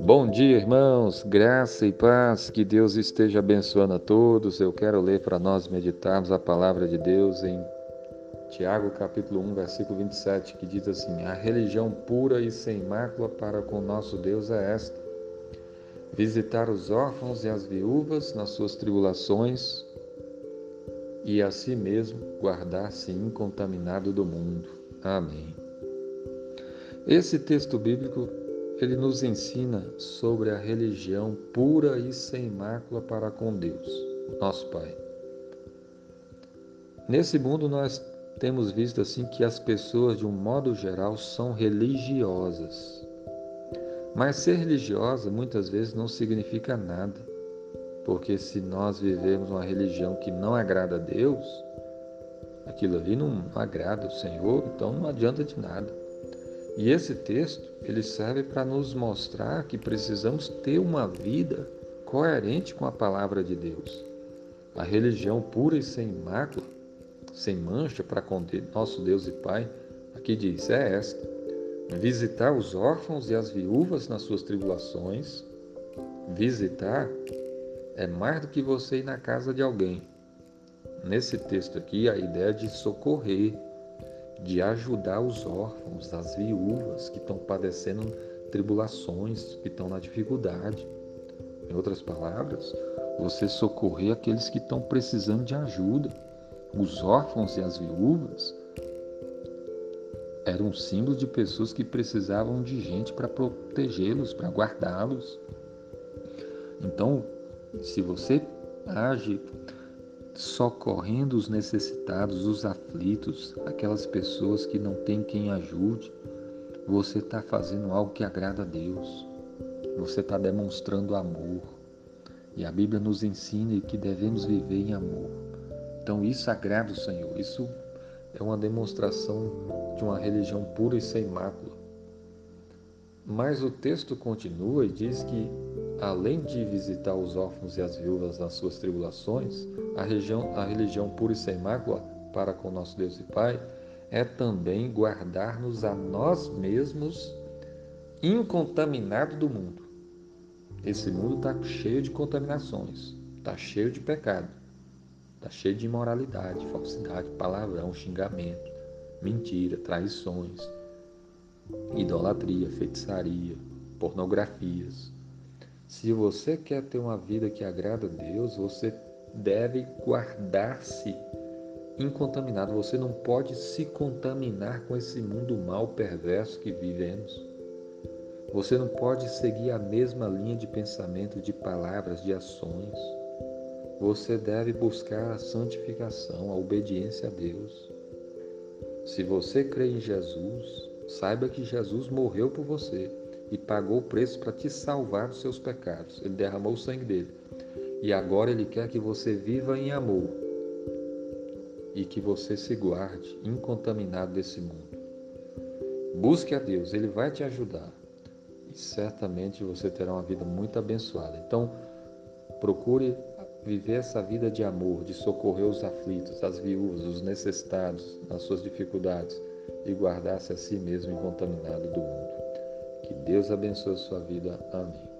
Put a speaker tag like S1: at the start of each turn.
S1: Bom dia, irmãos, graça e paz, que Deus esteja abençoando a todos. Eu quero ler para nós meditarmos a palavra de Deus em Tiago, capítulo 1, versículo 27, que diz assim: A religião pura e sem mácula para com nosso Deus é esta: visitar os órfãos e as viúvas nas suas tribulações e a si mesmo guardar-se incontaminado do mundo. Amém. Esse texto bíblico ele nos ensina sobre a religião pura e sem mácula para com Deus, nosso Pai. Nesse mundo nós temos visto assim que as pessoas de um modo geral são religiosas. Mas ser religiosa muitas vezes não significa nada, porque se nós vivemos uma religião que não agrada a Deus, aquilo ali não agrada o Senhor, então não adianta de nada. E esse texto, ele serve para nos mostrar que precisamos ter uma vida coerente com a palavra de Deus. A religião pura e sem mácula, sem mancha para com nosso Deus e Pai, aqui diz, é esta: visitar os órfãos e as viúvas nas suas tribulações. Visitar é mais do que você ir na casa de alguém. Nesse texto aqui, a ideia de socorrer, de ajudar os órfãos, as viúvas que estão padecendo tribulações, que estão na dificuldade. Em outras palavras, você socorrer aqueles que estão precisando de ajuda. Os órfãos e as viúvas eram um símbolo de pessoas que precisavam de gente para protegê-los, para guardá-los. Então, se você age socorrendo os necessitados, os aflitos, aquelas pessoas que não têm quem ajude, você está fazendo algo que agrada a Deus. Você está demonstrando amor. E a Bíblia nos ensina que devemos viver em amor. Então isso agrada o Senhor. Isso é uma demonstração de uma religião pura e sem mácula. Mas o texto continua e diz que além de visitar os órfãos e as viúvas nas suas tribulações, a, região, a religião pura e sem mácula para com nosso Deus e Pai é também guardar-nos a nós mesmos incontaminado do mundo. Esse mundo está cheio de contaminações, está cheio de pecado, está cheio de imoralidade, falsidade, palavrão, xingamento, mentira, traições, idolatria, feitiçaria, pornografias, se você quer ter uma vida que agrada a Deus, você deve guardar-se incontaminado. Você não pode se contaminar com esse mundo mal perverso que vivemos. Você não pode seguir a mesma linha de pensamento, de palavras, de ações. Você deve buscar a santificação, a obediência a Deus. Se você crê em Jesus, saiba que Jesus morreu por você e pagou o preço para te salvar dos seus pecados. Ele derramou o sangue dele. E agora ele quer que você viva em amor e que você se guarde incontaminado desse mundo. Busque a Deus, ele vai te ajudar. E certamente você terá uma vida muito abençoada. Então, procure viver essa vida de amor, de socorrer os aflitos, as viúvas, os necessitados nas suas dificuldades e guardar-se a si mesmo incontaminado do mundo. Que Deus abençoe a sua vida. Amém.